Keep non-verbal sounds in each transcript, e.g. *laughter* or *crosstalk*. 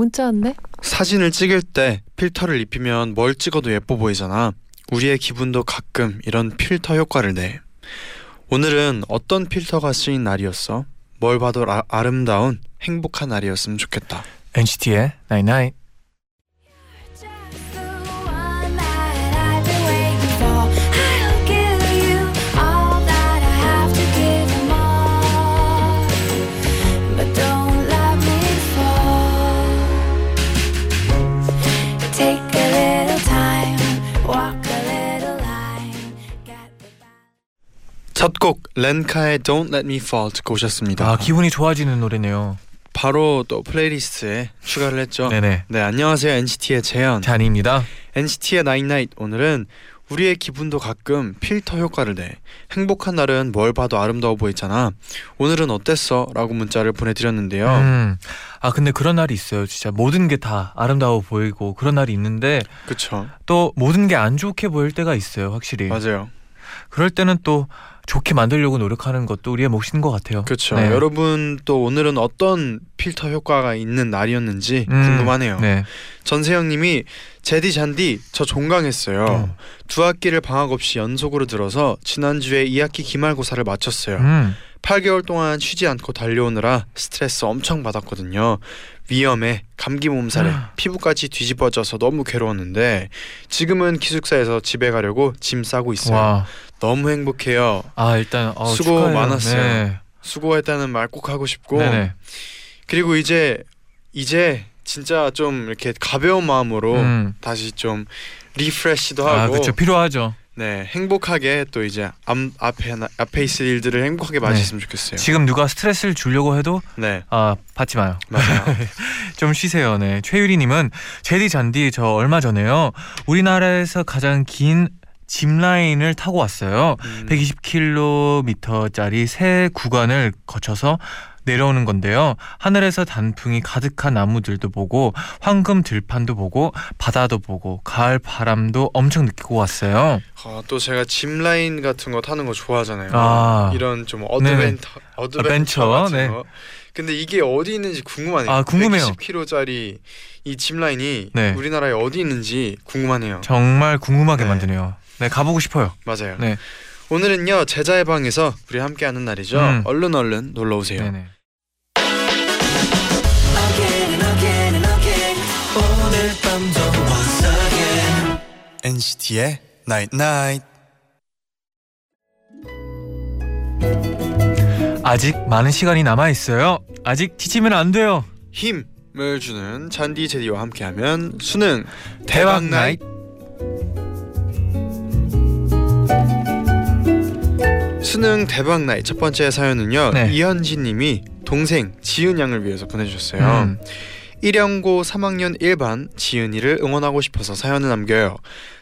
문자 왔네. 사진을 찍을 때 필터를 입히면 뭘 찍어도 예뻐 보이잖아. 우리의 기분도 가끔 이런 필터 효과를 내. 오늘은 어떤 필터가 쓰인 날이었어? 뭘 봐도 아, 아름다운 행복한 날이었으면 좋겠다. NCT의 Night Night. Just 렌카의 Don't Let Me Fall 듣고 오셨습니다. 아 기분이 좋아지는 노래네요. 바로 또 playlist에 추가를 했죠. 네네. 네 안녕하세요 NCT의 재현. 쟈니입니다. NCT의 Night Night 오늘은 우리의 기분도 가끔 필터 효과를 내. 행복한 날은 뭘 봐도 아름다워 보이잖아. 오늘은 어땠어? 라고 문자를 보내드렸는데요. 음. 아 근데 그런 날이 있어요. 진짜 모든 게 다 아름다워 보이고 그런 날이 있는데 그쵸. 또 모든 게 안 좋게 보일 때가 있어요. 확실히. 맞아요. 그럴 때는 또 좋게 만들려고 노력하는 것도 우리의 몫인 것 같아요. 그렇죠. 네. 여러분 또 오늘은 어떤 필터 효과가 있는 날이었는지 음, 궁금하네요. 네. 전세영님이 제디 잔디 저 종강했어요. 음. 두 학기를 방학 없이 연속으로 들어서 지난주에 2학기 기말고사를 마쳤어요. 음. 8개월 동안 쉬지 않고 달려오느라 스트레스 엄청 받았거든요. 위험에 감기 몸살에 음. 피부까지 뒤집어져서 너무 괴로웠는데 지금은 기숙사에서 집에 가려고 짐 싸고 있어요. 와. 너무 행복해요. 아 일단 어, 수고 축하해요. 많았어요. 네. 수고했다는 말 꼭 하고 싶고 네네. 그리고 이제 이제 진짜 좀 이렇게 가벼운 마음으로 음. 다시 좀 리프레시도 아 하고 그렇죠. 필요하죠. 네 행복하게 또 이제 앞, 앞에 나- 앞에 있을 일들을 행복하게 맞이했으면 좋겠어요. 지금 누가 스트레스를 주려고 해도 네 아 받지 마요. 맞아요. *laughs* 좀 쉬세요. 네. 최유리님은 제디 잔디 저 얼마 전에요. 우리나라에서 가장 긴 zipline을 타고 왔어요. 음, 120km짜리 새 구간을 거쳐서 내려오는 건데요. 하늘에서 단풍이 가득한 나무들도 보고 황금 들판도 보고 바다도 보고 가을 바람도 엄청 느끼고 왔어요. 아, 또 제가 짚라인 같은 거 타는 거 좋아하잖아요. 아. 이런 좀 adventure adventure adventure, 같은 네. 거. 근데 이게 어디 있는지 궁금하네요. 아, 궁금해요. 120km짜리 이 zipline이 네. 우리나라에 어디 있는지 궁금하네요. 정말 궁금하게 네. 만드네요. 네, 가보고 싶어요. 맞아요. 네. 오늘은요 재쟈의 방에서 우리 함께하는 날이죠. 음. 얼른 얼른 놀러 오세요. 네네. NCT의 Night Night. 아직 많은 시간이 남아 있어요. 아직 지치면 안 돼요. 힘을 주는 잔디 제디와 함께하면 수능 대박 대박 Night. Night. 수능 대박 Night 첫 번째 사연은요 네. 이현진님이 동생 지은 양을 위해서 보내주셨어요. 음. 일영고 3학년 1반 지은이를 응원하고 싶어서 사연을 남겨요.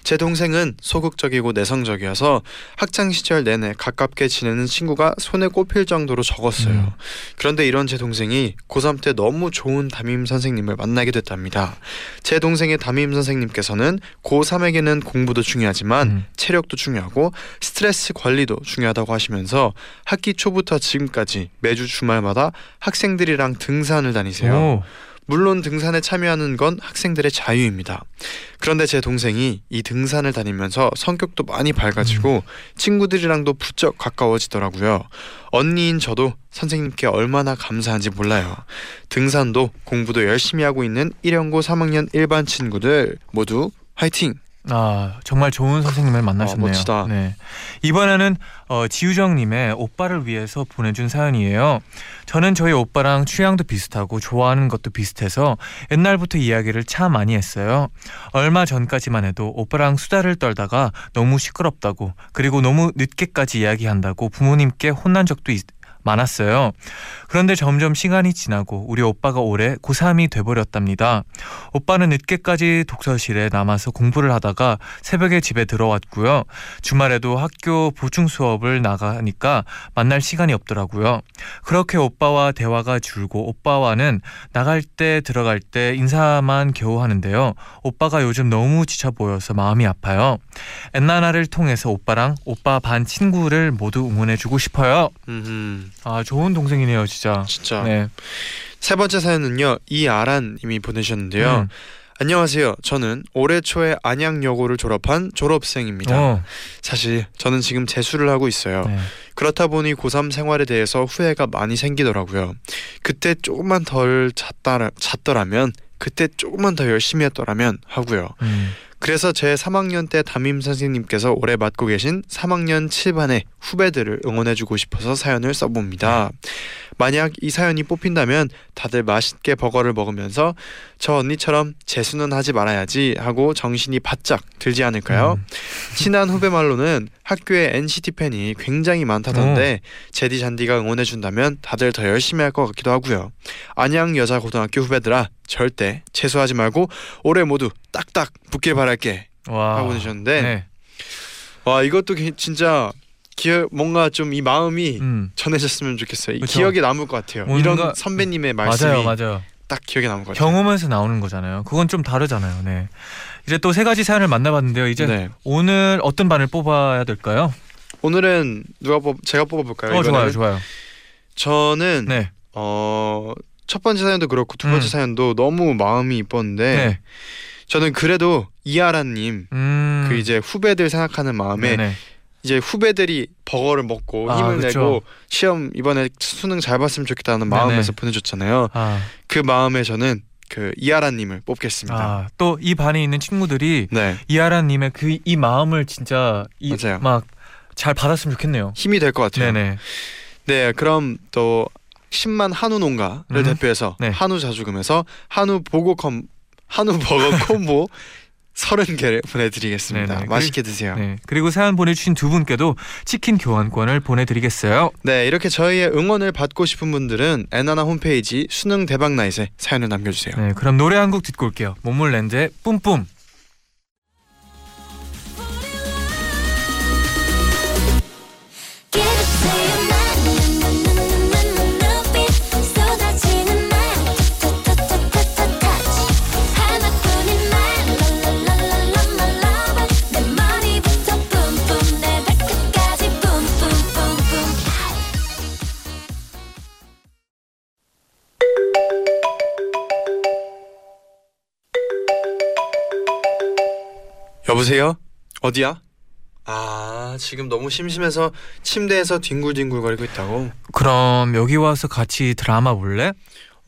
제 동생은 소극적이고 내성적이어서 학창 시절 내내 가깝게 지내는 친구가 손에 꼽힐 정도로 적었어요. 음. 그런데 이런 제 동생이 고3 때 너무 좋은 담임 선생님을 만나게 됐답니다. 제 동생의 담임 선생님께서는 고3에게는 공부도 중요하지만 음. 체력도 중요하고 스트레스 관리도 중요하다고 하시면서 학기 초부터 지금까지 매주 주말마다 학생들이랑 등산을 다니세요. 오. 물론 등산에 참여하는 건 학생들의 자유입니다. 그런데 제 동생이 이 등산을 다니면서 성격도 많이 밝아지고 친구들이랑도 부쩍 가까워지더라고요. 언니인 저도 선생님께 얼마나 감사한지 몰라요. 등산도 공부도 열심히 하고 있는 1연고 3학년 일반 친구들 모두 화이팅! 아 정말 좋은 선생님을 만나셨네요. 아, 멋지다. 네 이번에는 어, 지우정님의 오빠를 위해서 보내준 사연이에요. 저는 저희 오빠랑 취향도 비슷하고 좋아하는 것도 비슷해서 옛날부터 이야기를 참 많이 했어요. 얼마 전까지만 해도 오빠랑 수다를 떨다가 너무 시끄럽다고 그리고 너무 늦게까지 이야기한다고 부모님께 혼난 적도 있, 많았어요. 그런데 점점 시간이 지나고 우리 오빠가 올해 고3이 돼버렸답니다. 오빠는 늦게까지 독서실에 남아서 공부를 하다가 새벽에 집에 들어왔고요. 주말에도 학교 보충 수업을 나가니까 만날 시간이 없더라고요. 그렇게 오빠와 대화가 줄고 오빠와는 나갈 때 들어갈 때 인사만 겨우 하는데요. 오빠가 요즘 너무 지쳐 보여서 마음이 아파요. 엔나나를 통해서 오빠랑 오빠 반 친구를 모두 응원해주고 싶어요. 음, 아 좋은 동생이네요, 진짜. 진짜. 네. 세 번째 사연은요 이아란님이 보내셨는데요. 음. 안녕하세요. 저는 올해 초에 안양여고를 졸업한 졸업생입니다. 어, 사실 저는 지금 재수를 하고 있어요. 네. 그렇다 보니 고3 생활에 대해서 후회가 많이 생기더라고요. 그때 조금만 덜 잤다, 잤더라면 그때 조금만 더 열심히 했더라면 하고요. 음. 그래서 제 3학년 때 담임 선생님께서 올해 맡고 계신 3학년 7반의 후배들을 응원해주고 싶어서 사연을 써봅니다. 만약 이 사연이 뽑힌다면 다들 맛있게 버거를 먹으면서 저 언니처럼 재수는 하지 말아야지 하고 정신이 바짝 들지 않을까요? 음. 친한 후배 말로는 학교에 NCT 팬이 굉장히 많다던데 제디 잔디가 응원해 준다면 다들 더 열심히 할 것 같기도 하고요. 안양 여자 고등학교 후배들아 절대 재수하지 말고 올해 모두 딱딱 붙길 바랄게 와. 하고 보내셨는데 네. 와 이것도 기- 진짜 기억 뭔가 좀 이 마음이 음. 전해졌으면 좋겠어요. 이 그쵸. 기억에 남을 것 같아요. 이런 선배님의 말씀이 맞아요, 맞아요. 딱 기억에 남을 것 같아요. 경험에서 나오는 거잖아요. 그건 좀 다르잖아요. 네. 이제 또 세 가지 사연을 만나봤는데요. 이제 네. 오늘 어떤 반을 뽑아야 될까요? 오늘은 누가 뽑 제가 뽑아볼까요? 어, 좋아요, 이번에는? 좋아요. 저는 네. 어, 첫 번째 사연도 그렇고 두 번째 음. 사연도 너무 마음이 이뻤는데 네. 저는 그래도 이하라님 음. 그 이제 후배들 생각하는 마음에 네네. 이제 후배들이 버거를 먹고 아, 힘을 그쵸. 내고 시험 이번에 수능 잘 봤으면 좋겠다는 마음에서 네네. 보내줬잖아요. 아, 그 마음에 저는 그 이하라님을 뽑겠습니다. 아, 또 이 반에 있는 친구들이 네, 이하라님의 그 이 마음을 진짜. 막 잘 받았으면 좋겠네요. 힘이 될 것 같아요. 네네. 네, 그럼 또 10만 한우 농가를 음. 대표해서 네. 한우 자주금에서 한우 보고 컴 한우 버거 *laughs* 콤보 30개를 *laughs* 보내드리겠습니다. 네네. 맛있게 드세요. 네. 네. 그리고 사연 보내주신 두 분께도 치킨 교환권을 보내드리겠어요. 이렇게 저희의 응원을 받고 싶은 분들은 에나나 홈페이지 수능 대박 나잇에 사연을 남겨주세요. 네. 그럼 노래 한 곡 듣고 올게요. 모몰랜드의 뿜뿜. 여보세요? 어디야? 아 지금 너무 심심해서 침대에서 뒹굴뒹굴거리고 있다고. 그럼 여기 와서 같이 드라마 볼래?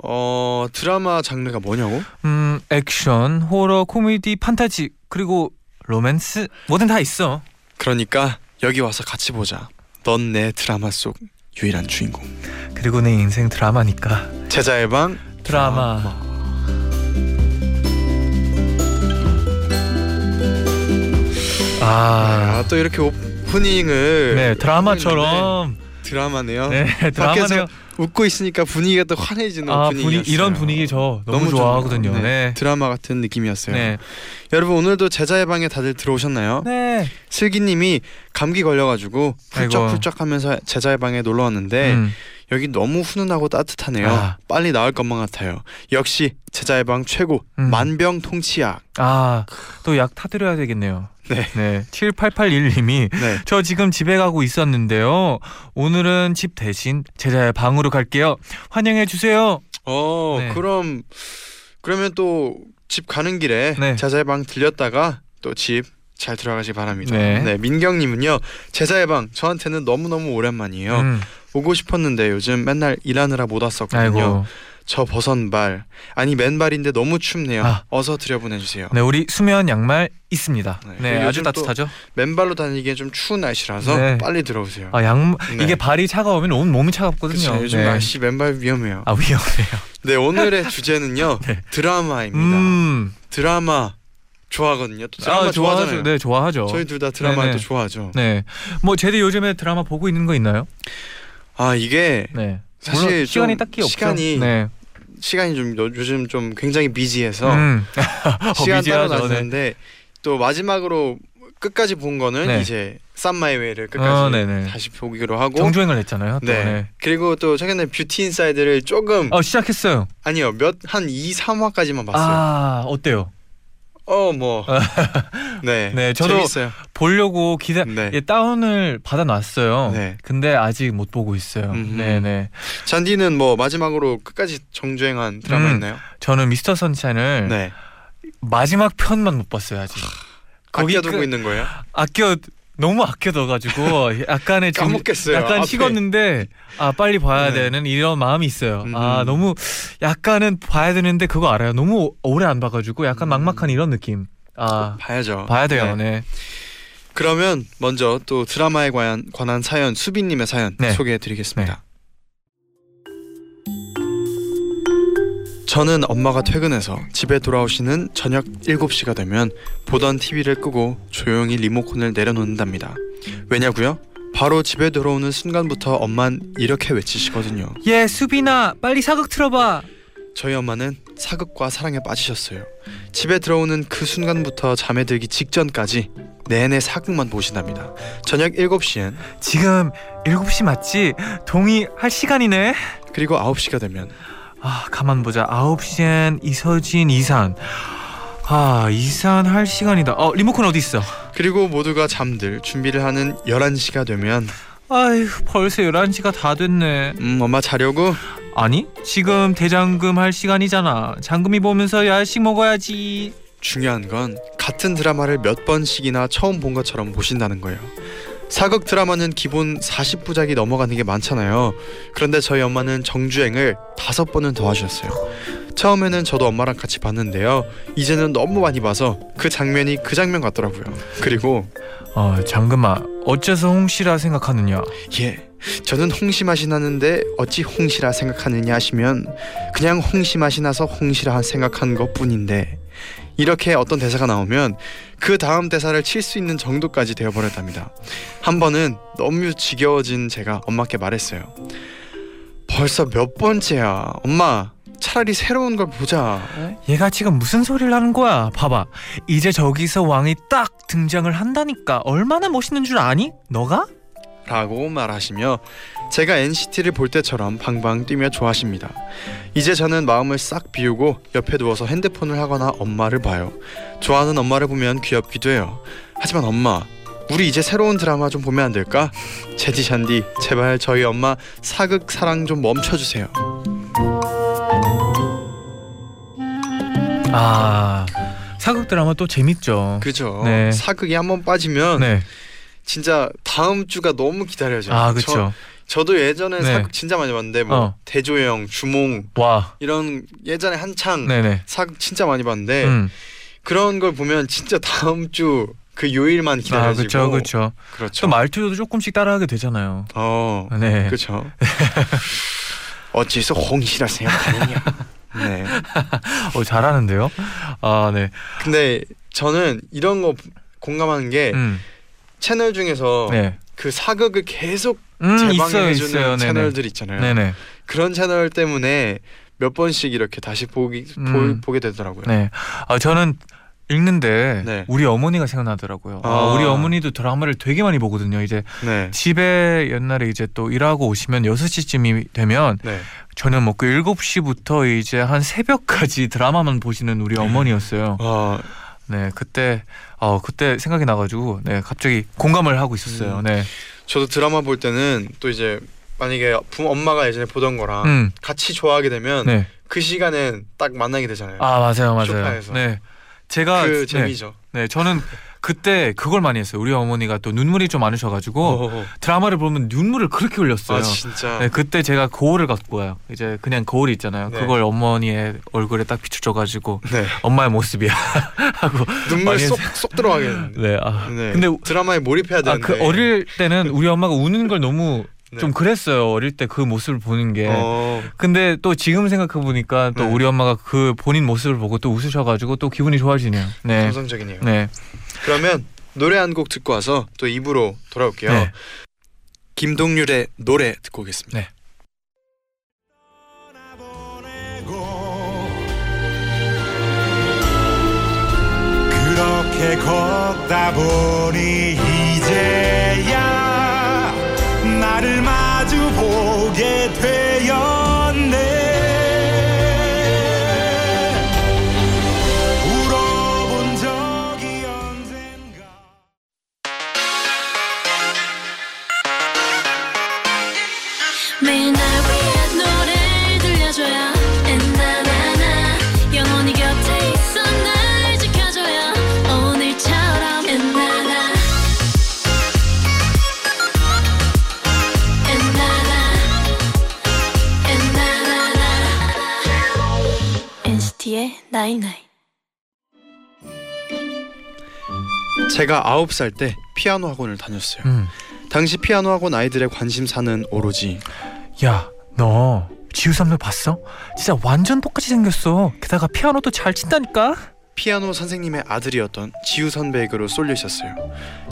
어 드라마 장르가 뭐냐고? 음, 액션, 호러, 코미디, 판타지 그리고 로맨스 뭐든 다 있어. 그러니까 여기 와서 같이 보자. 넌 내 드라마 속 유일한 주인공. 그리고 내 인생 드라마니까 제자의 방 드라마. 아, 아, 또 이렇게 오프닝을 네 드라마처럼 드라마네요. 네 *laughs* 드라마네요. 밖에서 웃고 있으니까 분위기가 또 환해지는 아 분위기였어요. 분위 이런 분위기 저 너무, 너무 좋아하거든요. 좋아요. 네. 드라마 같은 느낌이었어요. 네. 여러분 오늘도 제자의 방에 다들 들어오셨나요? 네. 슬기님이 감기 걸려가지고. 훌쩍훌쩍하면서 제자의 방에 놀러 왔는데 음. 여기 너무 훈훈하고 따뜻하네요. 아. 빨리 나을 것만 같아요. 역시 제자의 방 최고 음. 만병통치약. 아 또 약 타드려야 되겠네요. 네. 네. 7881님이 네. 저 지금 집에 가고 있었는데요. 오늘은 집 대신 제자의 방으로 갈게요. 환영해 주세요. 어 네. 그럼 그러면 또 집 가는 길에 네. 제자의 방 들렸다가 또집 잘 들어가시 바랍니다. 네. 민경님은요 제자의 방 저한테는 너무 너무 오랜만이에요. 음. 오고 싶었는데 요즘 맨날 일하느라 못 왔었거든요. 아이고. 저 버선발 아니 맨발인데 너무 춥네요. 아. 어서 들여보내주세요. 네, 우리 수면 양말 있습니다. 네, 네, 아주 따뜻하죠. 맨발로 다니기엔 좀 추운 날씨라서 네. 빨리 들어오세요. 아, 양 네. 이게 발이 차가우면 온 몸이 차갑거든요. 그쵸, 요즘 네. 날씨 맨발 위험해요. 아, 위험해요. 네 오늘의 주제는요 *laughs* 네. 드라마입니다. 음. 드라마 좋아하거든요. 또 드라마 아, 좋아하죠. 네, 좋아하죠. 저희 둘 다 드라마를 네네. 또 좋아하죠. 네. 뭐 제디 요즘에 드라마 보고 있는 거 있나요? 아 이게 네. 사실 시간이 좀 딱히 없죠. 시간이 네. 시간이 좀 요- 요즘 좀 굉장히 busy해서 음. *laughs* 시간 따로 busy하죠, 네. 또 마지막으로 끝까지 본 거는 네. 이제 쌈 My Way를 끝까지 어. 다시 보기로 하고 정주행을 했잖아요. 또. 네. 네. 그리고 또 최근에 Beauty Inside를 조금 어 시작했어요. 아니요 몇 한 2, 3화까지만 봤어요. 아 어때요? 어 뭐. *laughs* 네. 네, 저도 재밌어요. 보려고 기대 네. 예, 다운을 받아 놨어요. 네. 근데 아직 못 보고 있어요. 음흠. 네 네. 잔디는 뭐 마지막으로 끝까지 정주행한 드라마 음. 있나요? 저는 미스터 선샤인을 네. 마지막 편만 못 봤어요 아직. 거기 아껴두고 그- 있는 거예요? 아껴 너무 아껴둬가지고 약간의 *laughs* 좀- 까먹겠어요. 약간 앞에. 식었는데 아 빨리 봐야 네. 되는 이런 마음이 있어요. 아 음. 너무 약간은 봐야 되는데 그거 알아요. 너무 오래 안 봐가지고 약간 음. 막막한 이런 느낌. 아 봐야죠. 봐야 돼요. 네. 네. 그러면 먼저 또 드라마에 관한, 관한 사연 수빈님의 사연 네. 소개해드리겠습니다. 저는 엄마가 퇴근해서 집에 돌아오시는 저녁 7시가 되면 보던 TV를 끄고 조용히 리모컨을 내려놓는답니다. 왜냐고요? 바로 집에 들어오는 순간부터 엄만 이렇게 외치시거든요. 예 수빈아 빨리 사극 틀어봐. 저희 엄마는 사극과 사랑에 빠지셨어요. 집에 들어오는 그 순간부터 잠에 들기 직전까지 내내 사극만 보신답니다. 저녁 7시엔 지금 7시 맞지? 동의할 시간이네. 그리고 9시가 되면 아 가만 보자. 9시엔 이서진 이산. 아 이산 할 시간이다. 어 리모컨 어디 있어? 그리고 모두가 잠들 준비를 하는 11시가 되면 아휴 벌써 11시가 다 됐네. 음 엄마 자려고? 아니 지금 대장금 할 시간이잖아. 장금이 보면서 야식 먹어야지. 중요한 건 같은 드라마를 몇 번씩이나 처음 본 것처럼 보신다는 거예요. 사극 드라마는 기본 40부작이 넘어가는 게 많잖아요. 그런데 저희 엄마는 정주행을 다섯 번은 더 하셨어요. 처음에는 저도 엄마랑 같이 봤는데요. 이제는 너무 많이 봐서 그 장면이 그 장면 같더라고요. 그리고 어 장금아 어째서 홍씨라 생각하느냐 예, 저는 홍시 맛이 나는데 어찌 홍시라 생각하느냐 하시면 그냥 홍시 맛이 나서 홍시라 생각한 것 뿐인데 이렇게 어떤 대사가 나오면 그 다음 대사를 칠 수 있는 정도까지 되어버렸답니다. 한 번은 너무 지겨워진 제가 엄마께 말했어요. 벌써 몇 번째야, 엄마. 차라리 새로운 걸 보자. 어? 얘가 지금 무슨 소리를 하는 거야 봐봐 이제 저기서 왕이 딱 등장을 한다니까 얼마나 멋있는 줄 아니? 너가? 라고 말하시며 제가 NCT를 볼 때처럼 방방 뛰며 좋아하십니다. 이제 저는 마음을 싹 비우고 옆에 누워서 핸드폰을 하거나 엄마를 봐요. 좋아하는 엄마를 보면 귀엽기도 해요. 하지만 엄마, 우리 이제 새로운 드라마 좀 보면 안 될까? 제디 샨디, 제발 저희 엄마 사극 사랑 좀 멈춰주세요. 아 사극 드라마 또 재밌죠 그죠? 네. 사극이 한번 빠지면 네. 진짜 다음 주가 너무 기다려져요. 아 저, 그쵸 저도 예전에 네. 사극 진짜 많이 봤는데 뭐 어. 대조영, 주몽 와 이런 예전에 한창 네네 사극 진짜 많이 봤는데 음. 그런 걸 보면 진짜 다음 주 그 요일만 아 기다려지고 그쵸 그쵸 그렇죠. 또 말투도 조금씩 따라하게 되잖아요 어 네 그렇죠. *laughs* 어째서 홍시라 생각하느냐. 네. *laughs* 어, 잘하는데요 아 네 근데 저는 이런 거 공감하는 게 음. 채널 중에서 네. 그 사극을 계속 음, 재방해주는 있어요 네네 채널들 있잖아요. 네네 그런 채널 때문에 몇 번씩 이렇게 다시 보기 음. 보, 게 되더라고요. 네. 아 저는 읽는데 네. 우리 어머니가 생각나더라고요. 아, 아. 우리 어머니도 드라마를 되게 많이 보거든요. 이제 네. 집에 옛날에 이제 또 일하고 오시면 6시쯤이 되면 네. 저는 먹고 7시부터 이제 한 새벽까지 *laughs* 드라마만 보시는 우리 어머니였어요. 어, 네, 그때 어 그때 생각이 나 가지고 네, 갑자기 공감을 하고 있었어요. 음. 네. 저도 드라마 볼 때는 또 이제 만약에 부 엄마가 예전에 보던 거랑 음. 같이 좋아하게 되면 네. 그 시간엔 딱 만나게 되잖아요. 아, 맞아요. 맞아요. 소파에서. 네. 제가 그 네, 재미죠. 네, 저는 그때 그걸 많이 했어요. 우리 어머니가 또 눈물이 좀 많으셔가지고 어, 드라마를 보면 눈물을 그렇게 흘렸어요. 아 진짜. 네, 그때 제가 거울을 갖고 와요. 이제 그냥 거울이 있잖아요. 네. 그걸 어머니의 얼굴에 딱 비춰줘가지고 네. 엄마의 모습이야 *laughs* 하고 눈물 많이 쏙쏙 들어가겠는데. 네. 아, 네. 근데 드라마에 몰입해야 아, 되는데. 그 어릴 때는 우리 엄마가 우는 걸 너무 네. 좀 그랬어요. 어릴 때 그 모습을 보는 게. 어, 근데 또 지금 생각해 보니까 또 네. 우리 엄마가 그 본인 모습을 보고 또 웃으셔가지고 또 기분이 좋아지네요. 네. 감성적이네요. 네. 그러면 노래 한 곡 듣고 와서 또 입으로 돌아올게요. 네. 김동률의 노래 듣고 오겠습니다. 네. 그렇게 걷다 보니 이제야 나를 마주 보게 되었 제가 9살 때 피아노 학원을 다녔어요. 음. 당시 피아노 학원 아이들의 관심사는 오로지 야, 너 지우 선배 봤어? 진짜 완전 똑같이 생겼어. 게다가 피아노도 잘 친다니까. 피아노 선생님의 아들이었던 지우 선배에게로 쏠려 있었어요.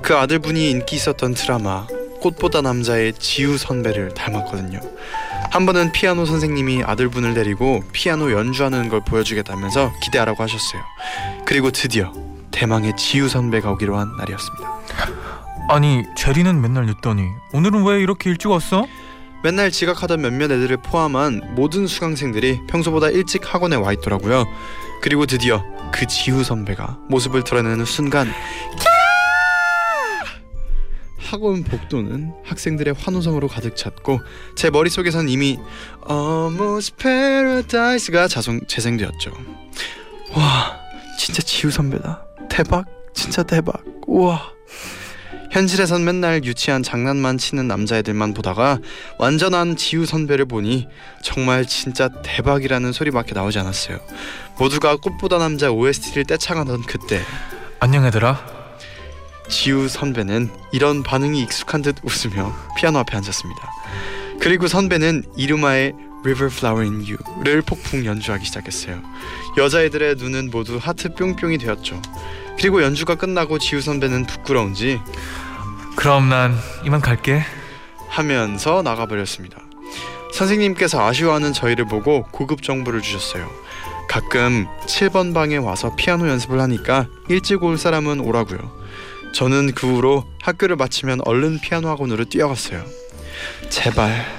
그 아들분이 인기 있었던 드라마 꽃보다 남자의 지우 선배를 닮았거든요. 한 번은 피아노 선생님이 아들분을 데리고 피아노 연주하는 걸 보여주겠다면서 기대하라고 하셨어요. 그리고 드디어 대망의 지우 선배가 오기로 한 날이었습니다. 아니, 제리는 맨날 늦더니 오늘은 왜 이렇게 일찍 왔어? 맨날 지각하던 몇몇 애들을 포함한 모든 수강생들이 평소보다 일찍 학원에 와 있더라고요. 그리고 드디어 그 지우 선배가 모습을 드러내는 순간 학원 복도는 학생들의 환호성으로 가득 찼고 제 머릿속에선 이미 Almost Paradise가 자성, 재생되었죠. 와 진짜 지우 선배다. 대박 진짜 대박. 우와 현실에선 맨날 유치한 장난만 치는 남자애들만 보다가 완전한 지우 선배를 보니 정말 진짜 대박이라는 소리밖에 나오지 않았어요. 모두가 꽃보다 남자 OST를 떼창하던 그때 안녕 얘들아. 지우 선배는 이런 반응이 익숙한 듯 웃으며 피아노 앞에 앉았습니다. 그리고 선배는 이루마의 River Flower in You를 폭풍 연주하기 시작했어요. 여자애들의 눈은 모두 하트 뿅뿅이 되었죠. 그리고 연주가 끝나고 지우 선배는 부끄러운지 그럼 난 이만 갈게. 하면서 나가버렸습니다. 선생님께서 아쉬워하는 저희를 보고 고급 정보를 주셨어요. 가끔 7번 방에 와서 피아노 연습을 하니까 일찍 올 사람은 오라고요. 저는 그 후로 학교를 마치면 얼른 피아노 학원으로 뛰어갔어요. 제발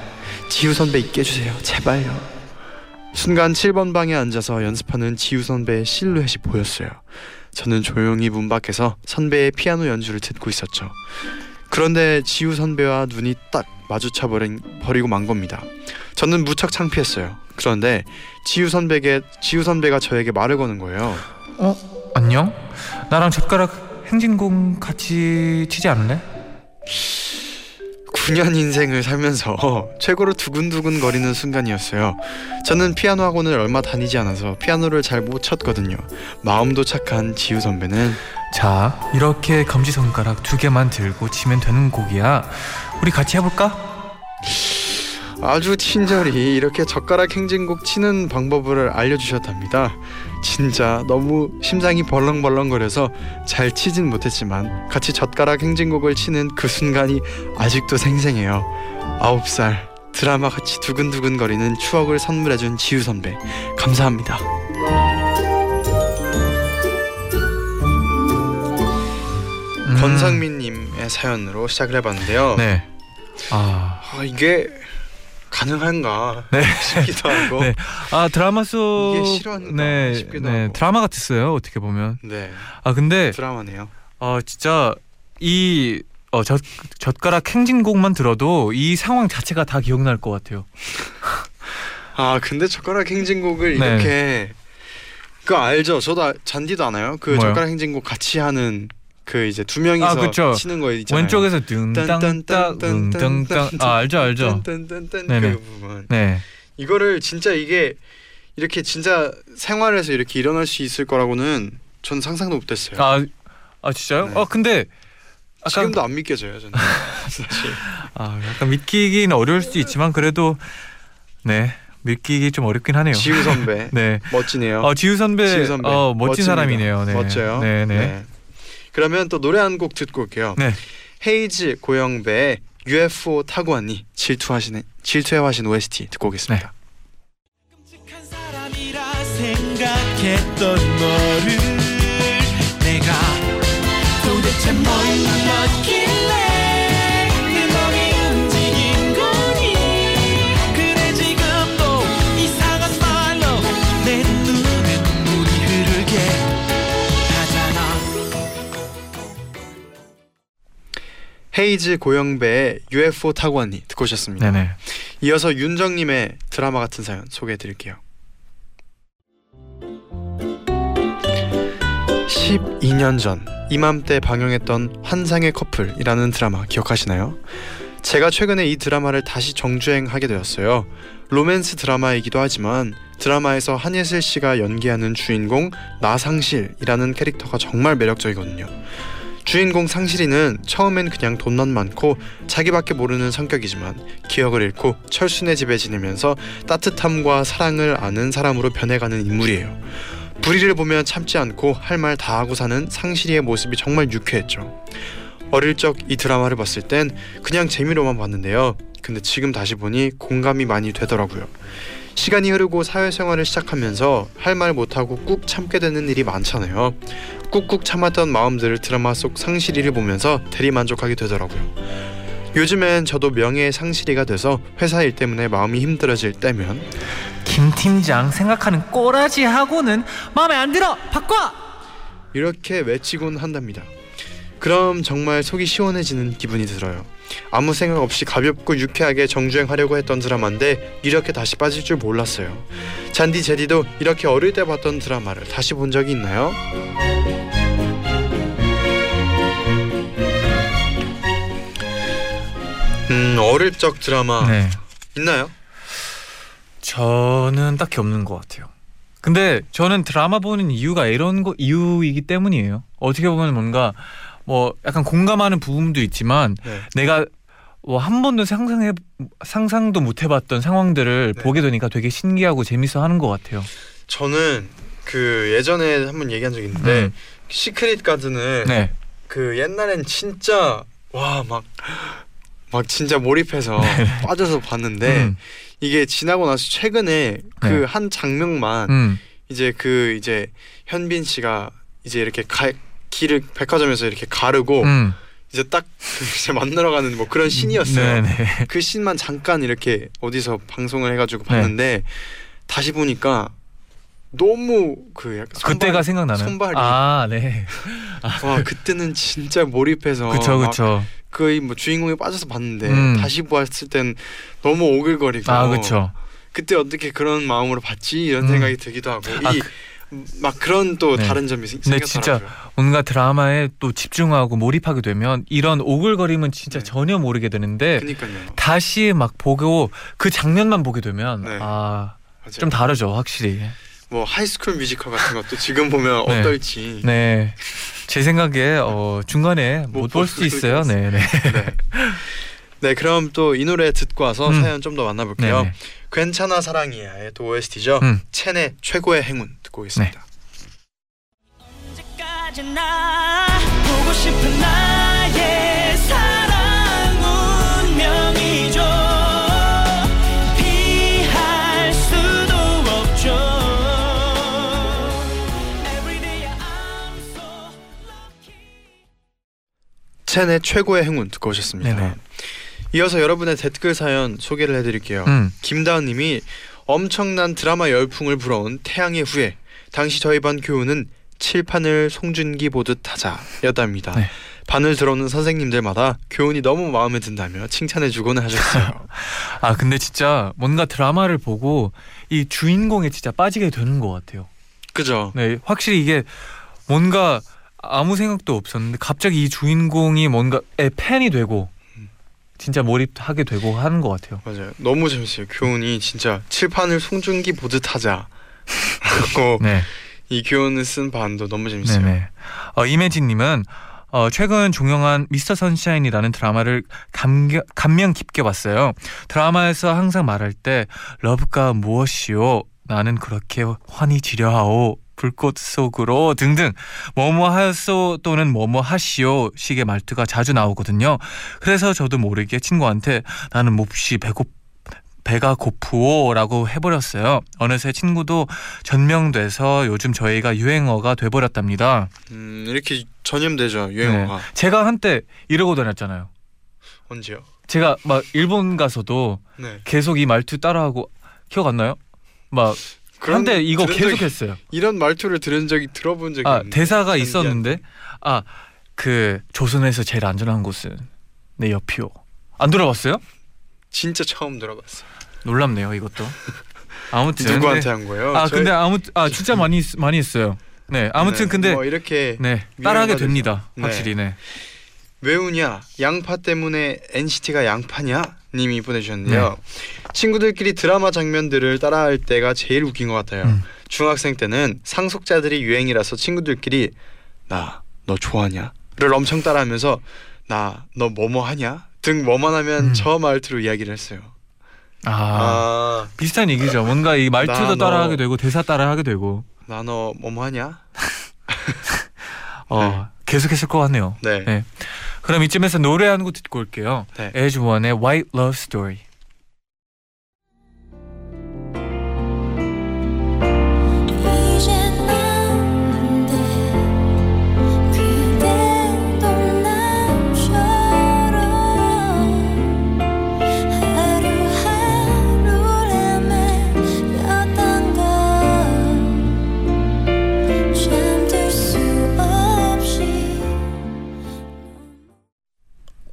지우 선배 있게 해주세요. 제발요. 순간 7번 방에 앉아서 연습하는 지우 선배의 실루엣이 보였어요. 저는 조용히 문 밖에서 선배의 피아노 연주를 듣고 있었죠. 그런데 지우 선배와 눈이 딱 마주쳐 버린, 버리고 만 겁니다. 저는 무척 창피했어요. 그런데 지우 선배게 지우 선배가 저에게 말을 거는 거예요. 어? 안녕? 나랑 젓가락 행진곡 같이 치지 않을래? 9년 인생을 살면서 *laughs* 최고로 두근두근 거리는 순간이었어요. 저는 피아노 학원을 얼마 다니지 않아서 피아노를 잘 못 쳤거든요. 마음도 착한 지우 선배는 자, 이렇게 검지 손가락 두 개만 들고 치면 되는 곡이야. 우리 같이 해볼까? 아주 친절히 이렇게 젓가락 행진곡 치는 방법을 알려주셨답니다. 진짜 너무 심장이 벌렁벌렁거려서 잘 치진 못했지만 같이 젓가락 행진곡을 치는 그 순간이 아직도 생생해요. 아홉 살 드라마 같이 두근두근 거리는 추억을 선물해준 지우 선배 감사합니다. 음, 권상민님의 사연으로 시작을 해봤는데요. 네. 아, 아 이게 가능한가 네. 싶기도 하고. *laughs* 네. 아 드라마 속 이게 실화인가 네, 싶기도 네, 하고. 드라마 같았어요. 어떻게 보면. 네, 아 근데 드라마네요. 어 진짜 이 어, 젓, 젓가락 행진곡만 들어도 이 상황 자체가 다 기억날 것 같아요. *laughs* 아 근데 젓가락 행진곡을 네. 이렇게 그거 알죠? 저도 아- 잔디도 아나요? 그 뭐요? 젓가락 행진곡 같이 하는 그 이제 두 명이서 아, 그쵸. 치는 거 있잖아요. 왼쪽에서 둥땅땅 둥땅땅 아 알죠 알죠. 딴딴딴 네네. 그 부분. 네. 이거를 진짜 이게 이렇게 진짜 생활에서 이렇게 일어날 수 있을 거라고는 전 상상도 못했어요. 아, 아 진짜요? 네. 아 근데 약간 지금도 안 믿겨져요, 저는. *laughs* 사실. 아 약간 믿기긴 어려울 수도 있지만 그래도 네 믿기기 좀 어렵긴 하네요. 지우 선배 *laughs* 네. 멋지네요. 어 지우 선배, 지우 선배. 어 멋진 멋집니다. 사람이네요. 네. 멋져요. 네, 네. 그러면 또 노래 한 곡 듣고 올게요. 네. 헤이즈 고영배의 UFO 타고 왔니 질투하시는 질투의 화신 OST 듣고 오겠습니다. 끔 헤이즈 고영배의 UFO 타고 왔니 듣고 오셨습니다. 네네. 이어서 윤정님의 드라마 같은 사연 소개해드릴게요. 12년 전 이맘때 방영했던 환상의 커플이라는 드라마 기억하시나요? 제가 최근에 이 드라마를 다시 정주행하게 되었어요. 로맨스 드라마이기도 하지만 드라마에서 한예슬 씨가 연기하는 주인공 나상실이라는 캐릭터가 정말 매력적이거든요. 주인공 상실이는 처음엔 그냥 돈만 많고 자기밖에 모르는 성격이지만 기억을 잃고 철순의 집에 지내면서 따뜻함과 사랑을 아는 사람으로 변해가는 인물이에요. 불의를 보면 참지 않고 할 말 다 하고 사는 상실이의 모습이 정말 유쾌했죠. 어릴 적 이 드라마를 봤을 땐 그냥 재미로만 봤는데요. 근데 지금 다시 보니 공감이 많이 되더라고요. 시간이 흐르고 사회생활을 시작하면서 할 말 못하고 꾹 참게 되는 일이 많잖아요. 꾹꾹 참았던 마음들을 드라마 속 상실이를 보면서 대리만족하게 되더라고요. 요즘엔 저도 명예의 상실이가 돼서 회사 일 때문에 마음이 힘들어질 때면 김 팀장 생각하는 꼬라지 하고는 마음에 안 들어. 바꿔. 이렇게 외치곤 한답니다. 그럼 정말 속이 시원해지는 기분이 들어요. 아무 생각 없이 가볍고 유쾌하게 정주행하려고 했던 드라마인데 이렇게 다시 빠질 줄 몰랐어요. 잔디 제디도 이렇게 어릴 때 봤던 드라마를 다시 본 적이 있나요? 음 어릴 적 드라마 네. 있나요? 저는 딱히 없는 것 같아요. 근데 저는 드라마 보는 이유가 이런 거 이유이기 때문이에요. 어떻게 보면 뭔가 뭐 약간 공감하는 부분도 있지만 네. 내가 뭐한 번도 상상해 상상도 못 해봤던 상황들을 네. 보게 되니까 되게 신기하고 재밌어 하는 것 같아요. 저는 그 예전에 한 번 얘기한 적이 있는데 음. 시크릿 가든은 네. 그 옛날엔 진짜 와 막 막 진짜 몰입해서 빠져서 봤는데 네. 음. 이게 지나고 나서 최근에 그 네. 한 장면만 음. 이제 그 이제 현빈 씨가 이제 이렇게 가, 길을 백화점에서 이렇게 가르고 음. 이제 딱 *laughs* 이제 만나러 가는 뭐 그런 씬이었어요. 네네. 그 씬만 잠깐 이렇게 어디서 방송을 해가지고 네. 봤는데 다시 보니까 너무 그 약간 그때가 손발- 생각나는. 손발이 아 네. *laughs* 와 그때는 진짜 몰입해서 그쵸 막 그쵸. 거의 뭐 주인공에 빠져서 봤는데 음. 다시 보았을 땐 너무 오글거리고 아 그쵸. 그때 어떻게 그런 마음으로 봤지 이런 음. 생각이 들기도 하고 아, 이막 그런 또 네. 다른 점이 생- 근데 생겼더라고요. 뭔가 드라마에 또 집중하고 몰입하게 되면 이런 오글거림은 진짜 네. 전혀 모르게 되는데 그니까요. 다시 막 보고 그 장면만 보게 되면 네. 아. 좀 다르죠 확실히. 뭐 High School Musical 같은 것도 지금 보면 *laughs* 네. 어떨지. 네. 제 생각에 어, 중간에 못못볼볼수 수도 있어요. 있어요. 네, 네. 네. 네, 그럼 또 이 노래 듣고 와서 음. 사연 좀 더 만나볼게요. 네, 네. 괜찮아 사랑이야의 또 OST죠. 음. 첸의 최고의 행운 듣고 오겠습니다. 언제까지나 보고 싶은 나의 사랑 운명이죠 피할 수도 없죠 Everyday I'm so lucky 첸의 최고의 행운 듣고 오셨습니다. 네네. 이어서 여러분의 댓글 사연 소개를 해드릴게요. 음. 김다은님이 엄청난 드라마 열풍을 불어온 태양의 후예. 당시 저희 반 교우는 칠판을 송준기 보듯 하자였답니다. 네. 반을 들어오는 선생님들마다 교훈이 너무 마음에 든다며 칭찬해주곤 하셨어요. *laughs* 아 근데 진짜 뭔가 드라마를 보고 이 주인공에 진짜 빠지게 되는 것 같아요. 그죠? 네, 확실히 이게 뭔가 아무 생각도 없었는데 갑자기 이 주인공이 뭔가의 팬이 되고 진짜 몰입하게 되고 하는 것 같아요. 맞아요. 너무 재밌어요. 교훈이 진짜 칠판을 송준기 보듯 하자. *laughs* 네. 이 교훈을 쓴 반도 너무 재밌어요. 네네. 어, 이매진님은 어, 최근 종영한 Mr. Sunshine이라는 드라마를 감겨, 감명 깊게 봤어요. 드라마에서 항상 말할 때 love가 무엇이요? 나는 그렇게 환히 지려하오. 불꽃 속으로 등등 뭐뭐 하였소 또는 뭐뭐 하시오 식의 말투가 자주 나오거든요. 그래서 저도 모르게 친구한테 나는 몹시 배고 배가 고프오라고 해버렸어요. 어느새 친구도 전명돼서 요즘 저희가 유행어가 돼버렸답니다. 음, 이렇게 전염되죠 유행어가. 네. 제가 한때 이러고 다녔잖아요. 언제요? 제가 막 일본 가서도 네. 계속 이 말투 따라하고 기억 안 나요? 막 그런- 한때 이거 들은 계속 적이- 했어요. 이런 말투를 들은 적이 들어본 적이 아. 대사가 있었는데 아 그 조선에서 제일 안전한 곳은 내 옆이오. 안 들어봤어요? 진짜 처음 들어봤어요. 놀랍네요 이것도. *laughs* 아무튼 누구한테 근데- 한 거예요? 아 저희- 근데 아무 아 진짜 많이 했- 많이 했어요. 네 아무튼 네, 근데 뭐 이렇게 네 따라하게 됩니다. 돼서. 확실히 네. 왜 우냐 양파 때문에 NCT가 양파냐 님이 보내주셨는데요 네. 친구들끼리 드라마 장면들을 따라할 때가 제일 웃긴 것 같아요 음. 중학생 때는 상속자들이 유행이라서 친구들끼리 나 너 좋아하냐 를 엄청 따라하면서 나 너 뭐뭐 하냐 등 뭐만 하면 음. 저 말투로 이야기를 했어요 아, 너 비슷한 얘기죠. 뭔가 이 말투도 나 너- 따라하게 되고 대사 따라하게 되고 뭐뭐 하냐 *laughs* 어 계속했을 것 같네요. 네, 네. 그럼 이쯤에서 노래 한 곡 듣고 올게요. 네. 에즈원의 White Love Story.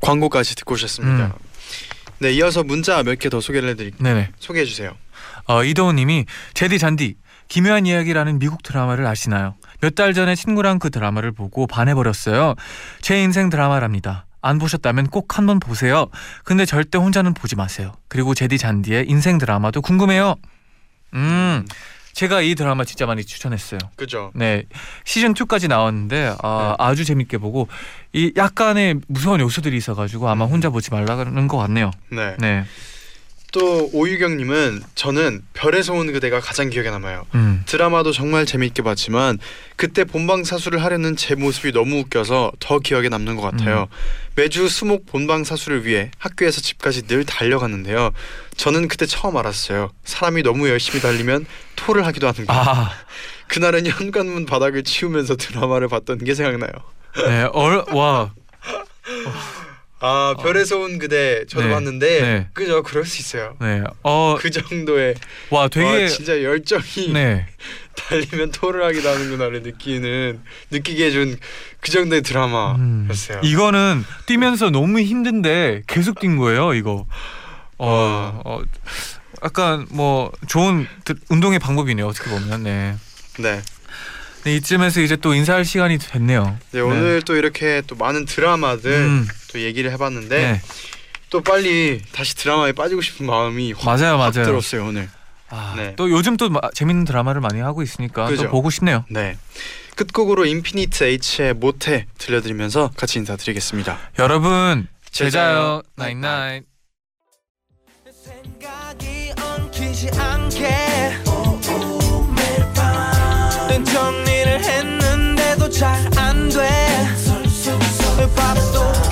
광고까지 듣고 오셨습니다 음. 네 이어서 문자 몇 개 더 소개를 해드릴게요 네네. 소개해 주세요 어, 이도훈님이 제디 잔디 기묘한 이야기라는 미국 드라마를 아시나요? 몇 달 전에 친구랑 그 드라마를 보고 반해버렸어요. 제 인생 드라마랍니다. 안 보셨다면 꼭 한번 보세요. 근데 절대 혼자는 보지 마세요. 그리고 제디 잔디의 인생 드라마도 궁금해요. 음, 제가 이 드라마 진짜 많이 추천했어요. 그죠 네 시즌 2까지 나왔는데 아, 아주 재밌게 보고 이 약간의 무서운 요소들이 있어가지고 아마 혼자 보지 말라는 것 같네요. 네. 네, 또 오유경님은 저는 별에서 온 그대가 가장 기억에 남아요. 음, 드라마도 정말 재밌게 봤지만 그때 본방 사수를 하려는 제 모습이 너무 웃겨서 더 기억에 남는 것 같아요. 음. 매주 수목 본방 사수를 위해 학교에서 집까지 늘 달려갔는데요. 저는 그때 처음 알았어요. 사람이 너무 열심히 달리면 토를 하기도 하는 거. 아, 그날은 현관문 바닥을 치우면서 드라마를 봤던 게 생각나요. 네, 얼, 와, *laughs* 아 별에서 온 그대 저도 네. 봤는데 네. 그죠 그럴 수 있어요. 네, 어, 그 정도의 와, 되게, 와, 진짜 열정이 네, *laughs* 달리면 토를 하기도 하는구나를 느끼는 느끼게 해준 그 정도의 음, 드라마였어요. 이거는 뛰면서 너무 힘든데 계속 뛴 거예요, 이거. 어, 어 약간 뭐 좋은 드- 운동의 방법이네요, 어떻게 보면. 네. 네. 네, 이쯤에서 이제 또 인사할 시간이 됐네요. 네, 오늘 또 이렇게 또 많은 드라마들 음, 또 얘기를 해봤는데 네, 또 빨리 다시 드라마에 빠지고 싶은 마음이 확, 맞아요, 확 맞아요. 들었어요 오늘. 아, 네. 또 요즘 또 마- 재밌는 드라마를 많이 하고 있으니까 그죠. 또 보고 싶네요. 네. 끝곡으로 인피니트 H의 모태 들려드리면서 같이 인사드리겠습니다. 여러분, 제자요, 나인나인. 생각이 엉키지 않게 매일 밤 잘 안 돼. 왜 봐도